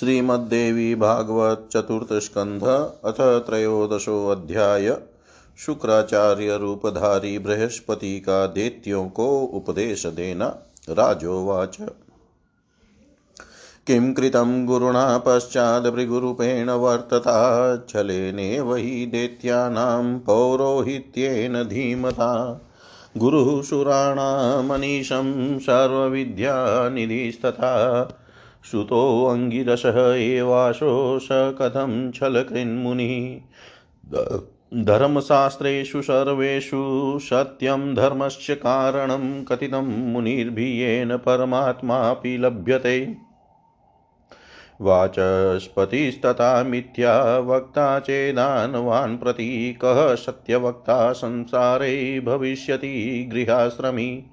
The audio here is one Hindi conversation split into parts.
श्रीमद्देवी भागवत चतुर्थ स्कंध, अथ त्रयोदशोऽध्याय शुक्राचार्य रूपधारी बृहस्पति का देत्यों को उपदेश देना राजोवाच। किं कृतं गुरुणा पश्चाद्भृगुरूपेण वर्तता छलेनेव हि दैत्यानां पौरोहित्येन धीमता। गुरुः सुराणामनीशं सर्वविद्यानिधिस्तथा श्रुतोऽङ्गिरसः एवाशो स कथं छलकृन्मुनिः धर्मशास्त्रेषु सर्वेषु सत्यं धर्मस्य कारणं कथितं मुनिर्भियेन परमात्मापि लभ्यते। वाचस्पतिस्तथा मिथ्या वक्ता चेदानवान् प्रति सत्यवक्ता संसारे भविष्यति गृहाश्रमी।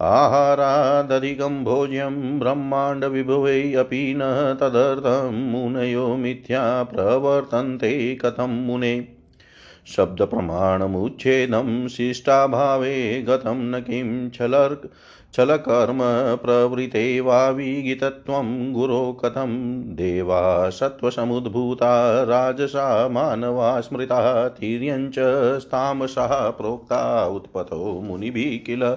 आहारादधिकं भोज्यं ब्रह्माण्डविभुवै अपि न तदर्थं मुनयो मिथ्या प्रवर्तन्ते कथं मुने। शब्दप्रमाणमुच्छेदं शिष्टाभावे गतं न किं छलर् छलकर्म प्रवृते वा विगितत्वं गुरो कथं। देवा सत्त्वसमुद्भूता राजसा मानवा स्मृता तिर्यञ्च स्तामसः प्रोक्ता उत्पतो मुनिभिः किल।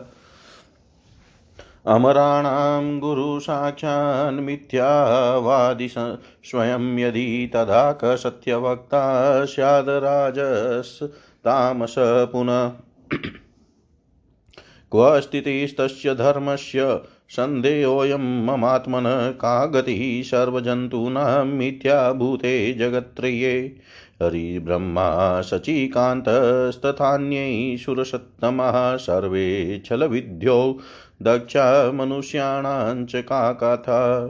अमराणां गुरुसाक्षान्मिथ्यावादि स्वयं यदि तदा क सत्यवक्ता स्यादराजस्तामस पुनः। क्व स्थितिस्तस्य धर्मस्य सन्देहोऽयं ममात्मन का गतिः सर्वजन्तूनां मिथ्याभूते जगत्त्रये। हरिब्रह्मा शचीकान्तस्तथान्यै सुरसत्तमः सर्वे छलविद्यो दक्षा मनुष्याणां च का कथा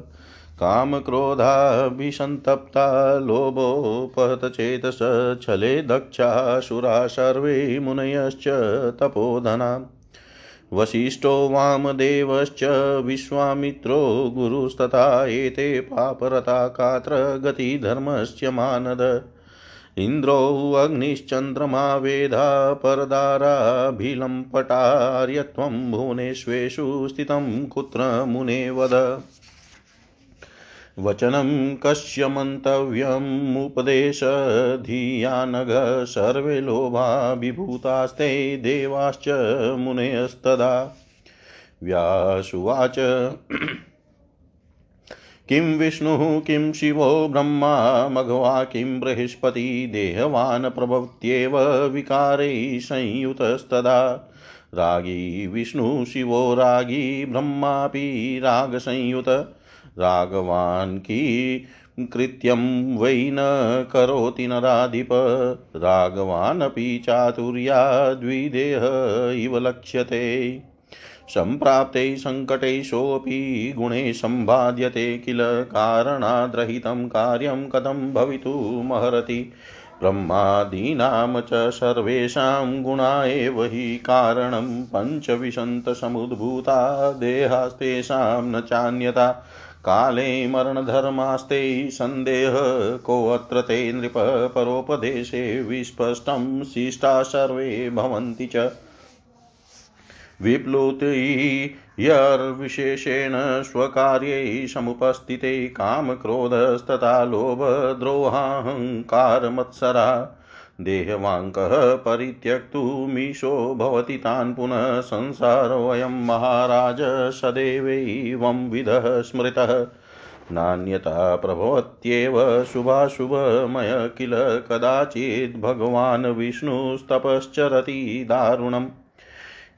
कामक्रोधाभिसन्तप्ता लोभोपहतचेतस छले दक्षासुरा सर्वे मुनयश्च तपोधना। वसिष्ठो वामदेवश्च, विश्वामित्रो गुरुस्तथा, एते पापरता कात्र गतिधर्मस्य मानद। इन्द्रो अग्निश्चन्द्रमा वेदा परदाराभिलम्पटार्यत्वं भुवनेष्वेषु स्थितं कुत्र मुने वद? वचनं कस्य मन्तव्यमुपदेशधिया नघ सर्वे लोभाभिभूतास्ते देवाश्च मुनयस्तदा व्यासुवाच किं विष्णुः, किं शिवो ब्रह्मा, मघवा किं बृहस्पति, देहवान् प्रभवत्येव विकारैः संयुतस्तदा। रागी विष्णु, शिवो रागी, ब्रह्मापि रागसंयुत। रागवान् की कृत्यं वै न करोति नराधिप। रागवानपि चातुर्या द्विदेह इव लक्ष्यते। सम्प्राप्ते सङ्कटे सोऽपि गुणे सम्बाध्यते किल कारणाद्रहितं कार्यं कथं भवितुमर्हति ब्रह्मादीनां च सर्वेषां गुणा एव हि कारणं पञ्चविशन्तसमुद्भूता देहास्तेषां न चान्यता। काले मरणधर्मास्ते सन्देह, कोऽत्र ते नृप परोपदेशे विस्पष्टं शिष्टा सर्वे भवन्ति च। विप्लुतिर्विशेषेण स्वकार्यै समुपस्थिते कामक्रोधस्तथा लोभद्रोहाहङ्कारमत्सरा। देहवाङ्कः परित्यक्तुमीशो भवति तान् पुनः संसारोऽयं महाराज सदैवैवं विधः स्मृतः। नान्यता प्रभवत्येव शुभाशुभमय किल कदाचित् भगवान् विष्णुस्तपश्चरति दारुणम्।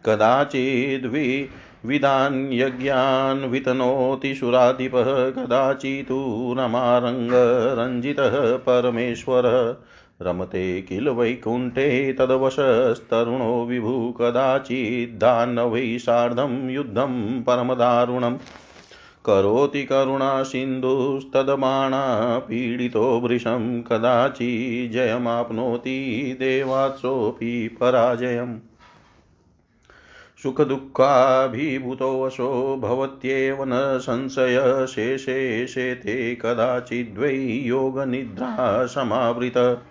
कदाचिद्वि विदान् यज्ञान् वितनोति शुराधिपः कदाचित् रमारङ्गरञ्जितः परमेश्वरः। रमते किल वैकुण्ठे तदवशस्तरुणो विभु कदाचिद्दानवै सार्धं युद्धं परमदारुणम्। करोति करुणासिन्धुस्तदमाणा पीडितो वृषं कदाचिजयमाप्नोति देवात्सोऽपि पराजयम्। सुखदुःखाभिभूतोऽसो भवत्येव न संशय शेषे शेषेशेते कदाचिद्वै योगनिद्रा समावृत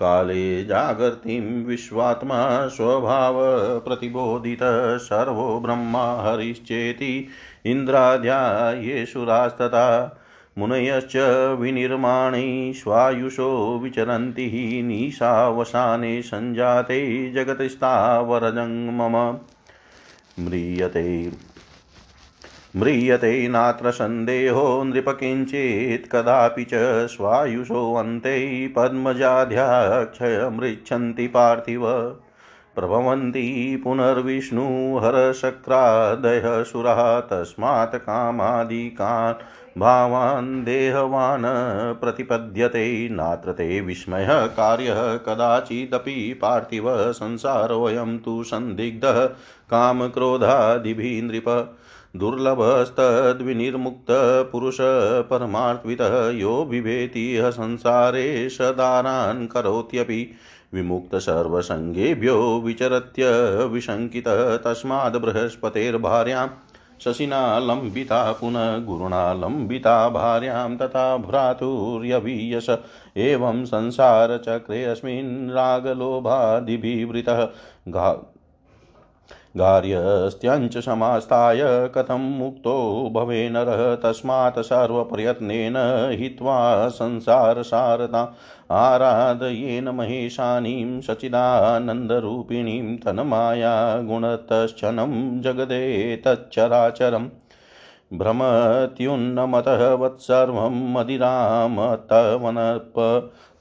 काले जागर्तिं विश्वात्मा स्वभावप्रतिबोधितः। सर्वो ब्रह्मा हरिश्चेति इन्द्राद्या येषुरास्तथा मुनयश्च विनिर्माणे स्वायुषो विचरन्ति निशावसाने सञ्जाते जगतिस्तावरजङ्मम म्रियते। म्रियते नात्र सन्देहो नृप किञ्चित् कदापि च स्वायुषोऽन्ते पद्मजाध्याक्षयमृच्छन्ति पार्थिव। प्रभवन्ति पुनर्विष्णुहरशक्रादयः सुरः तस्मात् कामादिकान् भावान् देहवान् प्रतिपद्यते नात्र ते विस्मयः कार्यः कदाचिदपि पार्थिव संसारोऽयं तु सन्दिग्धः कामक्रोधादिभिः नृप दुर्लभस्तद्विनिर्मुक्तपुरुषपरमार्थितः यो बिभेतिह संसारे सदारान् करोत्यपि विमुक्तसर्वसङ्गेभ्यो विचरत्य बृहस्पतेर्भार्यां शशिना लंबिता पुनः गुरुणालम्बिता भार्यां तथा भ्रातुर्यवीयस। एवं संसारचक्रेऽस्मिन् रागलोभादिभिवृतः गार्यस्त्यञ्च समास्ताय कथं मुक्तो भवे नरः तस्मात् सर्वप्रयत्नेन हित्वा संसारसारता आराधयेन महेशानीं सचिदानन्दरूपिणीं तन्माया गुणतश्चनं जगदे तच्चराचरम् भ्रमत्युन्नमतः वत्सर्वं मदिरामतवनप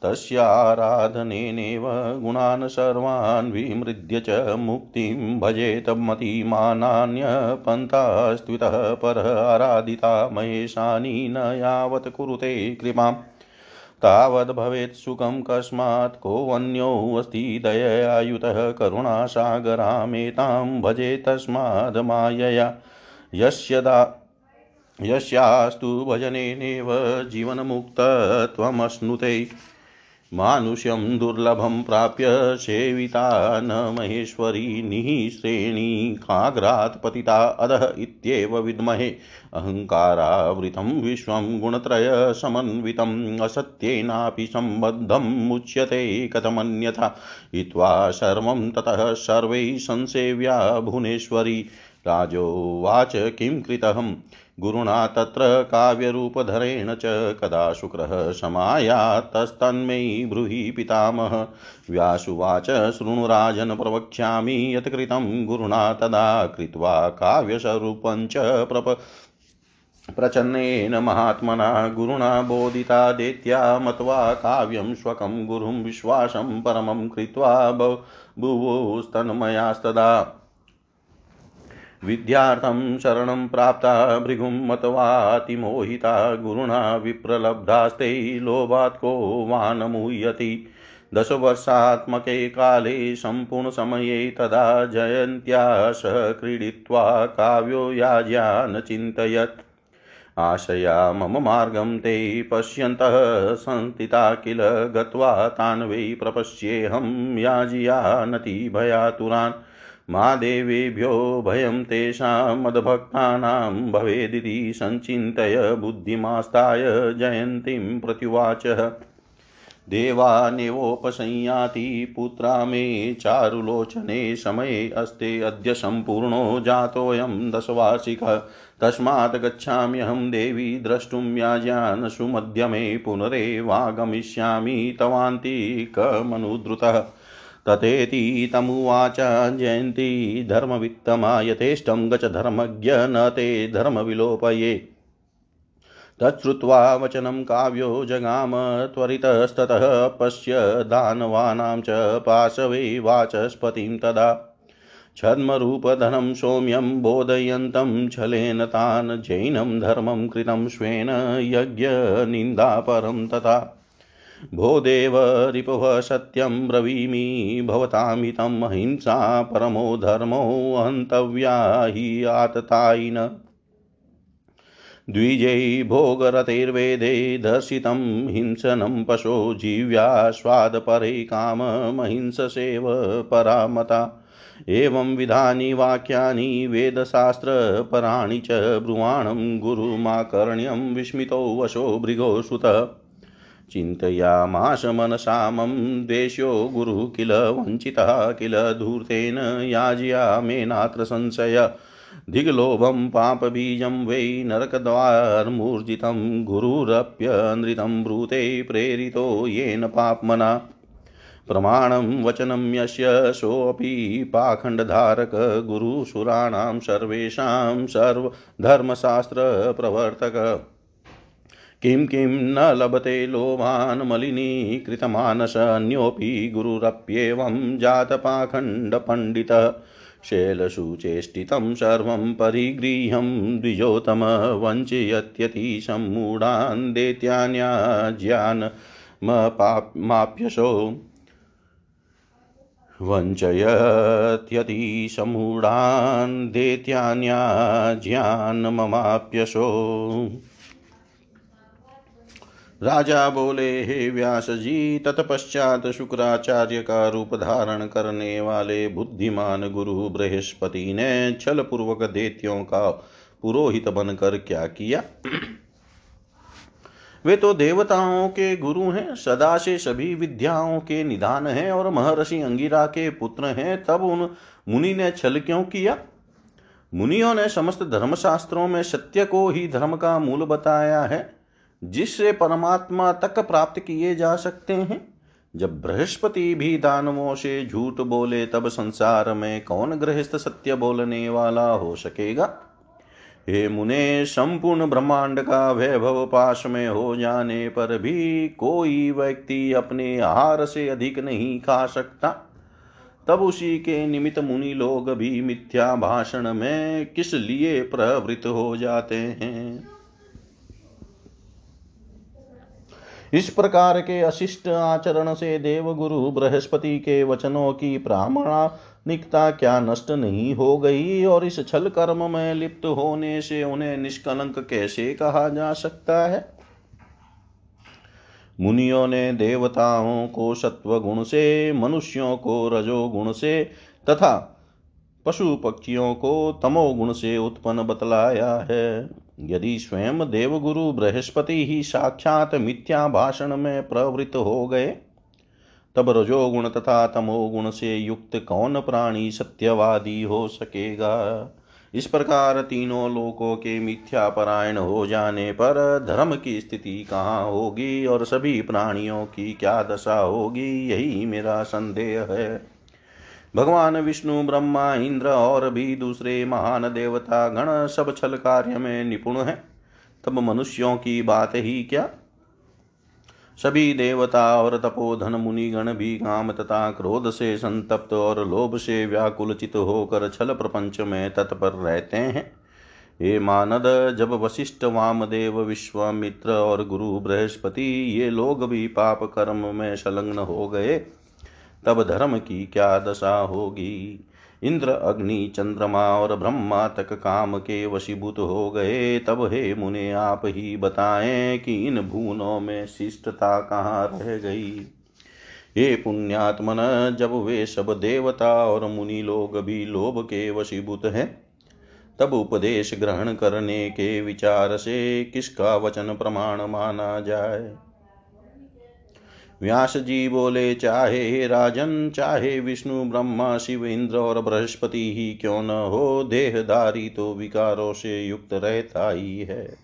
तस्याराधनेनेव गुणान् सर्वान् विमृद्य च मुक्तिं भजेत मतिमानान्यपन्थास्त्वितः परः आराधिता महेशानी न यावत् कुरुते कृपाम् तावद् भवेत् सुखं कस्मात् कोऽन्योऽस्ति दययायुतः करुणासागरामेतां भजे तस्माद् मायया। यस्य दा यस्यास्तु भजनेनेव जीवनमुक्तत्वमश्नुते। मानुष्यं दुर्लभं प्राप्य सेविता न महेश्वरी निःश्रेणीकाग्रात् पतिता अधः इत्येव विद्महे। अहङ्कारावृतं विश्वं गुणत्रयसमन्वितम् असत्येनापि सम्बद्धम् उच्यते कथमन्यथा। हित्वा सर्वं ततः सर्वैः संसेव्या भुवनेश्वरी। राजोवाच किं कृतहम्? गुरुणा तत्र काव्यरूपधरेण च कदा शुक्रः समायात्तस्तन्मै ब्रूहि पितामह। व्यासुवाच, शृणुराजन् प्रवक्ष्यामि यत् गुरुणा तदा कृत्वा काव्यस्वरूपं च प्रप प्रचन्नेन महात्मना गुरुणा बोधिता दैत्या मत्वा काव्यं स्वकं गुरुं विश्वासं परमं कृत्वा बुभुस्तन्मयास्तदा विद्यार्थं शरणं प्राप्ता भृगुं मतवातिमोहिता गुरुणा विप्रलब्धास्ते लोभात् को वा न मुह्यति दशवर्षात्मके काले सम्पूर्णसमये तदा जयन्त्या सह क्रीडित्वा काव्यो याज्या न चिन्तयत्। आशया मम मार्गं ते पश्यन्तः संस्थिता किल गत्वा तान् वै प्रपश्येऽहं याजिया नति भयातुरान्। महादेवेभ्यो भयं तेषां मद्भक्तानां भवेदिति सञ्चिन्तय बुद्धिमास्ताय जयन्तीं प्रत्युवाचः। देवानेवोपसंयाति पुत्रा मे चारुलोचने समये अस्ते अद्य सम्पूर्णो जातोऽयं दशवार्षिकः। तस्मात् गच्छाम्यहं देवी द्रष्टुं याज्ञान् सुमध्यमे पुनरेवागमिष्यामि तवान्तिकमनुद्रुतः तथेति तमुवाच, जयन्ती धर्मवित्तमा यथेष्टं गच धर्मज्ञ न ते धर्मविलोपये। तच्छ्रुत्वा वचनं काव्यो जगाम, त्वरितस्ततः पश्य दानवानां च पाशवे वाचस्पतिं तदा। छद्मरूपधनं सौम्यं बोधयन्तं, छलेन तान् जैनं धर्मं कृतं स्वेन यज्ञनिन्दापरं तथा। भो देव रिपुः सत्यं ब्रवीमि, भवतामितं अहिंसा परमो धर्मो हन्तव्या हि आततायिन। द्विजै भोगरतैर्वेदे दर्शितं हिंसनं पशो जीव्यास्वादपरे काममहिंससेव परामता। एवं विधानि वाक्यानि वेदशास्त्रपराणि च ब्रुवाणं गुरुमाकर्ण्यं विस्मितो वशो भृगोऽसुतः चिन्तयामाश मनसा मम देश्यो गुरुः किल वञ्चितः किल धूर्तेन याज्या मेनात्र संशय। दिग्लोभं पापबीजं वै नरकद्वारमूर्जितं गुरुरप्यनृतं ब्रूते प्रेरितो येन पाप्मना। प्रमाणं वचनं यस्य सोऽपि पाखण्डधारक गुरुसुराणां सर्वेषां सर्वधर्मशास्त्रप्रवर्तक। किं किं न लभते लोभान् मलिनीकृतमानस, अन्योऽपि गुरुरप्येवं जातपाखण्डपण्डितः। शैलसुचेष्टितं सर्वं परिगृह्यं द्विजोतम वञ्चयत्यतिसम्मूढान् दैत्यान्याज्यान्माप्यसो वञ्चयत्यतिसमूढान् दैत्यान्याज्यान् ममाप्यसो। राजा बोले, हे व्यास जी तत्पश्चात शुक्राचार्य का रूप धारण करने वाले बुद्धिमान गुरु बृहस्पति ने छल पूर्वक देत्यों का पुरोहित बनकर क्या किया? वे तो देवताओं के गुरु हैं, सदा से सभी विद्याओं के निदान हैं और महर्षि अंगिरा के पुत्र हैं, तब उन मुनि ने छल क्यों किया? मुनियों ने समस्त धर्मशास्त्रों में सत्य को ही धर्म का मूल बताया है। जिससे परमात्मा तक प्राप्त किए जा सकते हैं। जब बृहस्पति भी दानवों से झूठ बोले, तब संसार में कौन गृहस्थ सत्य बोलने वाला हो सकेगा? हे मुने, संपूर्ण ब्रह्मांड का वैभव पाश में हो जाने पर भी कोई व्यक्ति अपने आहार से अधिक नहीं खा सकता। तब उसी के निमित्त मुनि लोग भी मिथ्या भाषण में किस लिए प्रवृत्त हो जाते हैं? इस प्रकार के अशिष्ट आचरण से देव गुरु बृहस्पति के वचनों की प्रामाणिकता क्या नष्ट नहीं हो गई? और इस छल कर्म में लिप्त होने से उन्हें निष्कलंक कैसे कहा जा सकता है? मुनियों ने देवताओं को सत्व गुण से, मनुष्यों को रजोगुण से, तथा पशु पक्षियों को तमोगुण से उत्पन्न बतलाया है। यदि स्वयं देवगुरु बृहस्पति ही साक्षात मिथ्या भाषण में प्रवृत्त हो गए, तब रजोगुण तथा तमोगुण से युक्त कौन प्राणी सत्यवादी हो सकेगा? इस प्रकार तीनों लोकों के मिथ्या परायण हो जाने पर धर्म की स्थिति कहाँ होगी और सभी प्राणियों की क्या दशा होगी, यही मेरा संदेह है। भगवान विष्णु, ब्रह्मा, इंद्र और भी दूसरे महान देवता गण सब छल कार्य में निपुण हैं। तब मनुष्यों की बात ही क्या? सभी देवता और तपोधन मुनिगण भी काम तथा क्रोध से संतप्त और लोभ से व्याकुलचित होकर छल प्रपंच में तत्पर रहते हैं। हे मानद, जब वशिष्ठ वामदेव, विश्वामित्र और गुरु बृहस्पति ये लोग भी पाप कर्म में संलग्न हो गए तब धर्म की क्या दशा होगी? इंद्र, अग्नि, चंद्रमा और ब्रह्मा तक काम के वशीभूत हो गए। तब हे मुने, आप ही बताएँ कि इन भूनों में शिष्टता कहाँ रह गई? हे पुण्यात्मन, जब वे सब देवता और मुनि लोग भी लोभ के वशीभूत हैं, तब उपदेश ग्रहण करने के विचार से किसका वचन प्रमाण माना जाए? व्यास जी बोले, चाहे राजन, चाहे विष्णु, ब्रह्मा, शिव, इंद्र और बृहस्पति ही क्यों न हो? देहधारी तो विकारों से युक्त रहता ही है।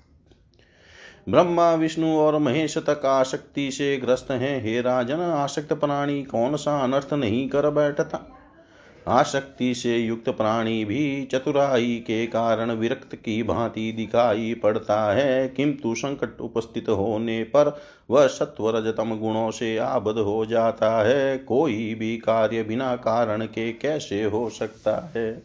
ब्रह्मा, विष्णु और महेश तक आसक्ति से ग्रस्त हैं। हे राजन आसक्त प्राणी कौन सा अनर्थ नहीं कर बैठता? आसक्ति से युक्त प्राणी भी चतुराई के कारण विरक्त की भांति दिखाई पड़ता है। किंतु संकट उपस्थित होने पर वह सत्वरजतम गुणों से आबद्ध हो जाता है। कोई भी कार्य बिना कारण के कैसे हो सकता है?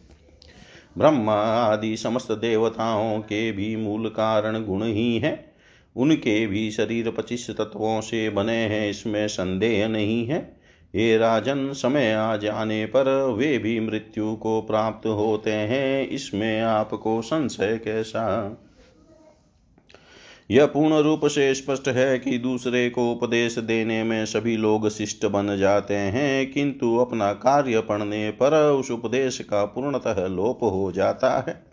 ब्रह्मा आदि समस्त देवताओं के भी मूल कारण गुण ही हैं। उनके भी शरीर पच्चीस तत्वों से बने हैं, इसमें संदेह नहीं है। ये राजन, समय आ जाने पर वे भी मृत्यु को प्राप्त होते हैं। इसमें आपको संशय कैसा? यह पूर्ण रूप से स्पष्ट है कि दूसरे को उपदेश देने में सभी लोग शिष्ट बन जाते हैं, किंतु अपना कार्य पढ़ने पर उस उपदेश का पूर्णतः लोप हो जाता है।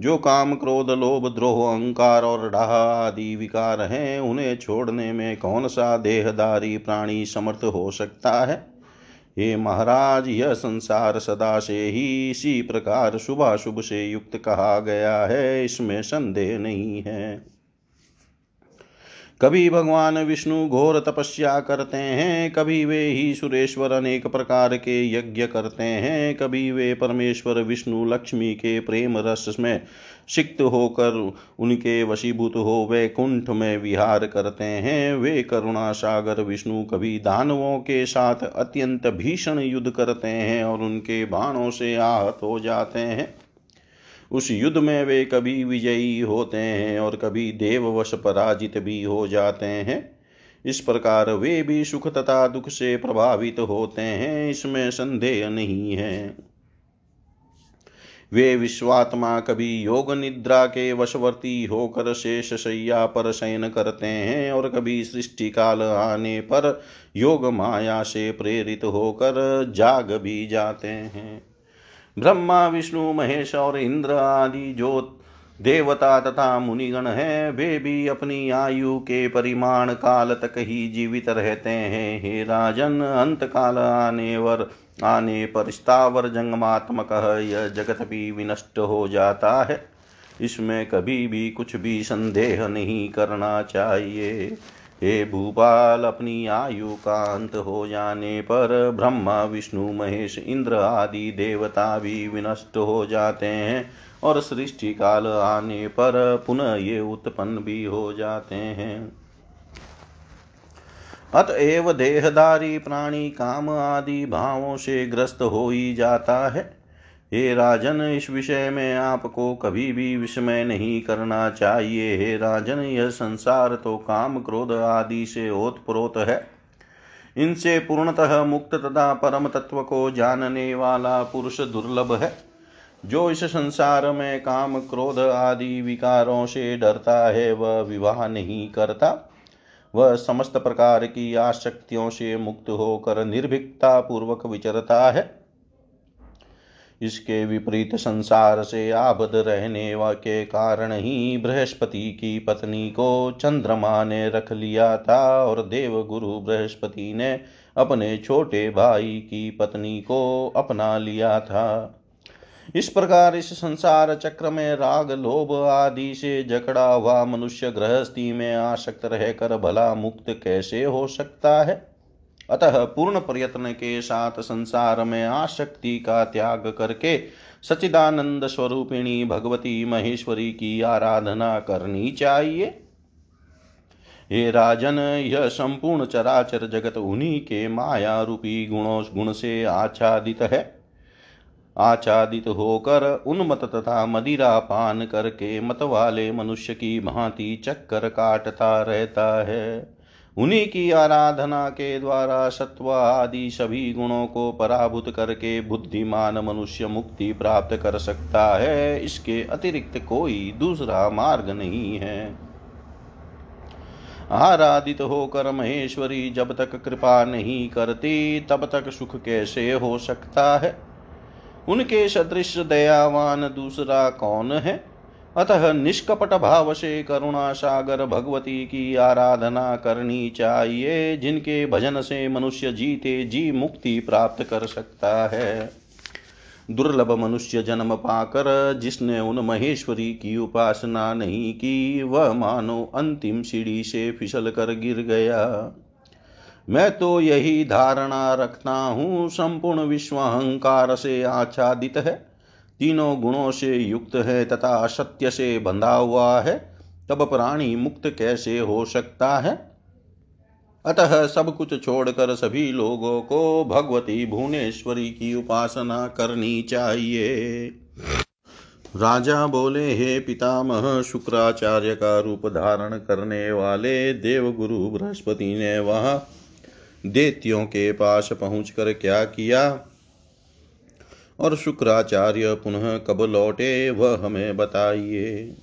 जो काम क्रोध, लोभ, द्रोह, अहंकार और डाह आदि विकार हैं, उन्हें छोड़ने में कौन सा देहदारी प्राणी समर्थ हो सकता है? हे महाराज, यह संसार सदा से ही इसी प्रकार शुभाशुभ से युक्त कहा गया है, इसमें संदेह नहीं है। कभी भगवान विष्णु घोर तपस्या करते हैं, कभी वे ही सुरेश्वर अनेक प्रकार के यज्ञ करते हैं, कभी वे परमेश्वर विष्णु लक्ष्मी के प्रेम रस में सिक्त होकर उनके वशीभूत हो वे कुंठ में विहार करते हैं। वे करुणा सागर विष्णु कभी दानवों के साथ अत्यंत भीषण युद्ध करते हैं और उनके बाणों से आहत हो जाते हैं। उस युद्ध में वे कभी विजयी होते हैं और कभी देववश पराजित भी हो जाते हैं। इस प्रकार वे भी सुख तथा दुख से प्रभावित होते हैं, इसमें संदेह नहीं है। वे विश्वात्मा कभी योग निद्रा के वशवर्ती होकर शेष शैया पर शयन करते हैं और कभी सृष्टि काल आने पर योग माया से प्रेरित होकर जाग भी जाते हैं। ब्रह्मा, विष्णु, महेश और इंद्र आदि जो देवता तथा मुनिगण हैं, वे भी अपनी आयु के परिमाण काल तक ही जीवित रहते हैं। हे राजन अंत काल आने वर, आने पर स्थावर जंगमात्मक यह जगत भी विनष्ट हो जाता है। इसमें कभी भी कुछ भी संदेह नहीं करना चाहिए। हे भूपाल, अपनी आयु का अंत हो जाने पर ब्रह्मा, विष्णु, महेश, इंद्र आदि देवता भी विनष्ट हो जाते हैं और सृष्टि काल आने पर पुनः ये उत्पन्न भी हो जाते हैं। अतएव देहधारी प्राणी, काम आदि भावों से ग्रस्त हो ही जाता है। हे राजन, इस विषय में आपको कभी भी विस्मय नहीं करना चाहिए। हे राजन, यह संसार तो काम क्रोध आदि से ओतप्रोत है। इनसे पूर्णतः मुक्त तथा परम तत्व को जानने वाला पुरुष दुर्लभ है। जो इस संसार में काम क्रोध आदि विकारों से डरता है, वह विवाह नहीं करता। वह समस्त प्रकार की आसक्तियों से मुक्त होकर निर्भीकता पूर्वक विचरता है। इसके विपरीत संसार से आबद्ध रहने के कारण ही बृहस्पति की पत्नी को चंद्रमा ने रख लिया था और देव गुरु बृहस्पति ने अपने छोटे भाई की पत्नी को अपना लिया था। इस प्रकार इस संसार चक्र में राग, लोभ आदि से जकड़ा हुआ मनुष्य गृहस्थी में आसक्त रहकर भला मुक्त कैसे हो सकता है? अतः पूर्ण प्रयत्न के साथ संसार में आसक्ति का त्याग करके सचिदानंद स्वरूपिणी भगवती महेश्वरी की आराधना करनी चाहिए। हे राजन, यह संपूर्ण चराचर जगत उन्हीं के माया रूपी गुणों, गुण से आच्छादित है। आच्छादित होकर उन्मत तथा मदिरा पान करके मत वाले मनुष्य की भांति चक्कर काटता रहता है। उन्हीं की आराधना के द्वारा सत्व आदि सभी गुणों को पराभूत करके बुद्धिमान मनुष्य मुक्ति प्राप्त कर सकता है, इसके अतिरिक्त कोई दूसरा मार्ग नहीं है। आराधित होकर महेश्वरी जब तक कृपा नहीं करती, तब तक सुख कैसे हो सकता है? उनके सदृश दयावान दूसरा कौन है? अतः निष्कपट भाव से करुणा सागर भगवती की आराधना करनी चाहिए, जिनके भजन से मनुष्य जीते जी मुक्ति प्राप्त कर सकता है। दुर्लभ मनुष्य जन्म पाकर जिसने उन महेश्वरी की उपासना नहीं की, वह मानो अंतिम सीढ़ी से फिसल कर गिर गया। मैं तो यही धारणा रखता हूँ, संपूर्ण विश्व अहंकार से आच्छादित है। तीनों गुणों से युक्त है तथा असत्य से बंधा हुआ है, तब प्राणी मुक्त कैसे हो सकता है? अतः सब कुछ छोड़कर सभी लोगों को भगवती भुवनेश्वरी की उपासना करनी चाहिए। राजा बोले, हे पितामह, शुक्राचार्य का रूप धारण करने वाले देवगुरु बृहस्पति ने वहाँ देत्यों के पास पहुंचकर क्या किया? और शुक्राचार्य पुनः कब लौटे वह हमें बताइए।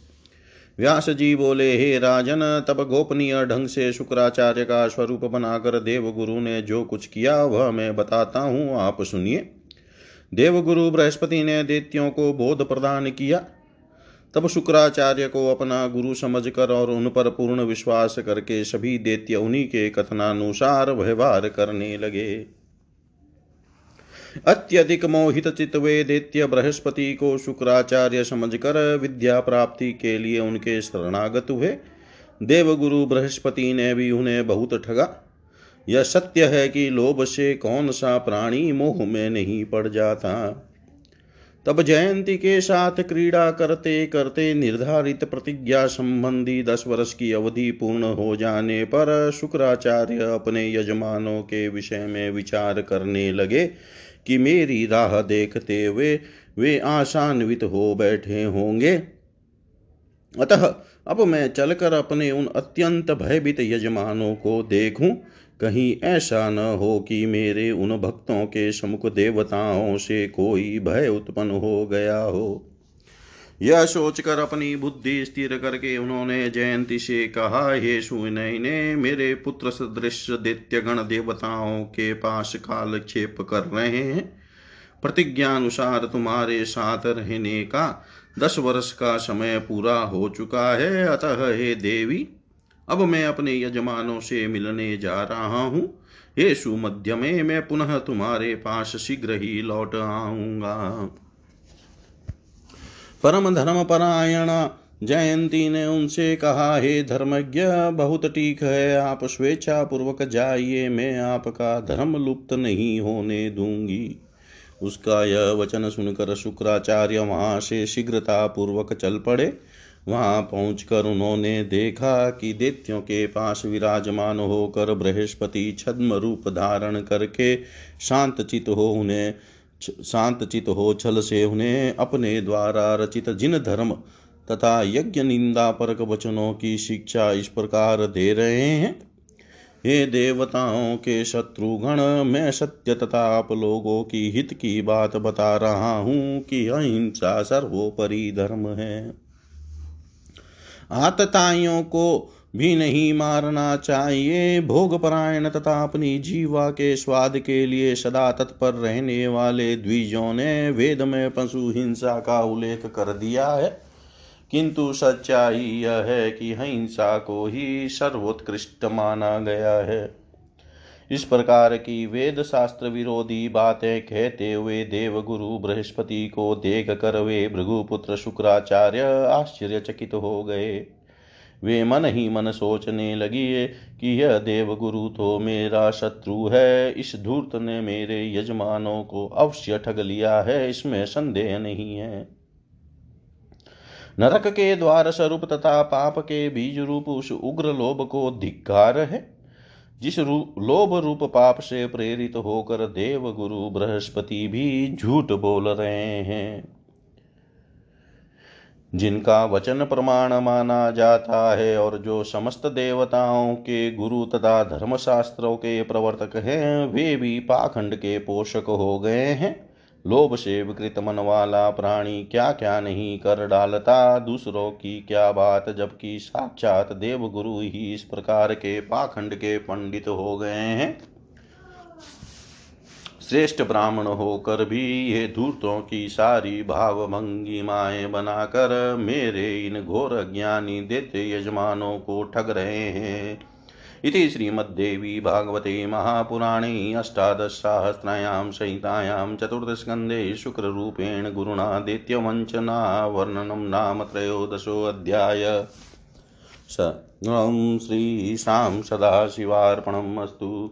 व्यास जी बोले, हे राजन, तब गोपनीय ढंग से शुक्राचार्य का स्वरूप बनाकर देवगुरु ने जो कुछ किया वह मैं बताता हूँ, आप सुनिए। देवगुरु बृहस्पति ने देत्यों को बोध प्रदान किया। तब शुक्राचार्य को अपना गुरु समझकर और उन पर पूर्ण विश्वास करके सभी देत्य उन्हीं के कथनानुसार व्यवहार करने लगे। अत्यधिक मोहित चितवे दैत्य बृहस्पति को शुक्राचार्य समझकर विद्या प्राप्ति के लिए उनके शरणागत हुए। देवगुरु बृहस्पति ने भी उन्हें बहुत ठगा। यह सत्य है कि लोभ से कौन सा प्राणी मोह में नहीं पड़ जाता। तब जयंती के साथ क्रीड़ा करते करते निर्धारित प्रतिज्ञा संबंधी दस वर्ष की अवधि पूर्ण हो जाने पर शुक्राचार्य अपने यजमानों के विषय में विचार करने लगे। कि मेरी राह देखते हुए वे आशान्वित हो बैठे होंगे। अतः अब मैं चलकर अपने उन अत्यंत भयभीत यजमानों को देखूँ। कहीं ऐसा न हो कि मेरे उन भक्तों के समुख देवताओं से कोई भय उत्पन्न हो गया हो। यह सोचकर अपनी बुद्धि स्थिर करके उन्होंने जयंती से कहा हे सुनय ने मेरे पुत्र सदृश दैत्य गण देवताओं के पास कालक्षेप कर रहे हैं। प्रतिज्ञानुसार तुम्हारे साथ रहने का दस वर्ष का समय पूरा हो चुका है। अतः हे देवी, अब मैं अपने यजमानों से मिलने जा रहा हूँ। हे सुमध्य में मैं पुनः तुम्हारे पास शीघ्र ही लौट आऊँगा। परम धर्म परायण जयंती ने उनसे कहा, हे धर्मज्ञ, बहुत ठीक है, आप स्वेच्छा पूर्वक जाइए, मैं आपका धर्म लुप्त नहीं होने दूँगी। उसका यह वचन सुनकर शुक्राचार्य वहाँ से शीघ्रता पूर्वक चल पड़े। वहाँ पहुंचकर उन्होंने देखा कि देत्यों के पास विराजमान होकर बृहस्पति छद्म रूप धारण करके शांत चित हो उन्हें शांत चित हो छल से उन्हें अपने द्वारा रचित जिन धर्म तथा यज्ञ निंदा परक वचनों की शिक्षा इस प्रकार दे रहे हैं। हे देवताओं के शत्रुगण, मैं सत्य तथा आप लोगों की हित की बात बता रहा हूँ कि अहिंसा सर्वोपरि धर्म है। आतताइयों को भी नहीं मारना चाहिए। भोग परायण तथा अपनी जीवा के स्वाद के लिए सदा तत्पर रहने वाले द्विजों ने वेद में पशु हिंसा का उल्लेख कर दिया है। किंतु सच्चाई यह है कि हिंसा को ही सर्वोत्कृष्ट माना गया है। इस प्रकार की वेद शास्त्र विरोधी बातें कहते हुए देवगुरु बृहस्पति को देख कर वे भृगुपुत्र शुक्राचार्य आश्चर्यचकित हो गए। वे मन ही मन सोचने लगी कि यह देवगुरु तो मेरा शत्रु है। इस धूर्त ने मेरे यजमानों को अवश्य ठग लिया है। इसमें संदेह नहीं है। नरक के द्वार स्वरूप तथा पाप के बीज रूप उस उग्र लोभ को धिक्कार है, जिस लोभ रूप पाप से प्रेरित होकर देव गुरु बृहस्पति भी झूठ बोल रहे हैं। जिनका वचन प्रमाण माना जाता है और जो समस्त देवताओं के गुरु तथा धर्मशास्त्रों के प्रवर्तक हैं, वे भी पाखंड के पोषक हो गए हैं। लोभ से विकृत मन वाला प्राणी क्या क्या नहीं कर डालता? दूसरों की क्या बात? जबकि साक्षात देव गुरु ही इस प्रकार के पाखंड के पंडित हो गए हैं। श्रेष्ठ ब्राह्मण होकर भी ये धूर्तों की सारी भाव भंगिमाएँ बनाकर मेरे इन घोर ज्ञानी देते यजमानों को ठग रहे हैं। इति श्रीमद्देवी भागवते महापुराणे अष्टादशसाहस्रायां संहितायां चतुर्थस्कन्धे शुक्ररूपेण गुरुणा दैत्यवञ्चनावर्णनं नाम त्रयोदशोऽध्याय स श्रीशां सदाशिवार्पणम् अस्तु।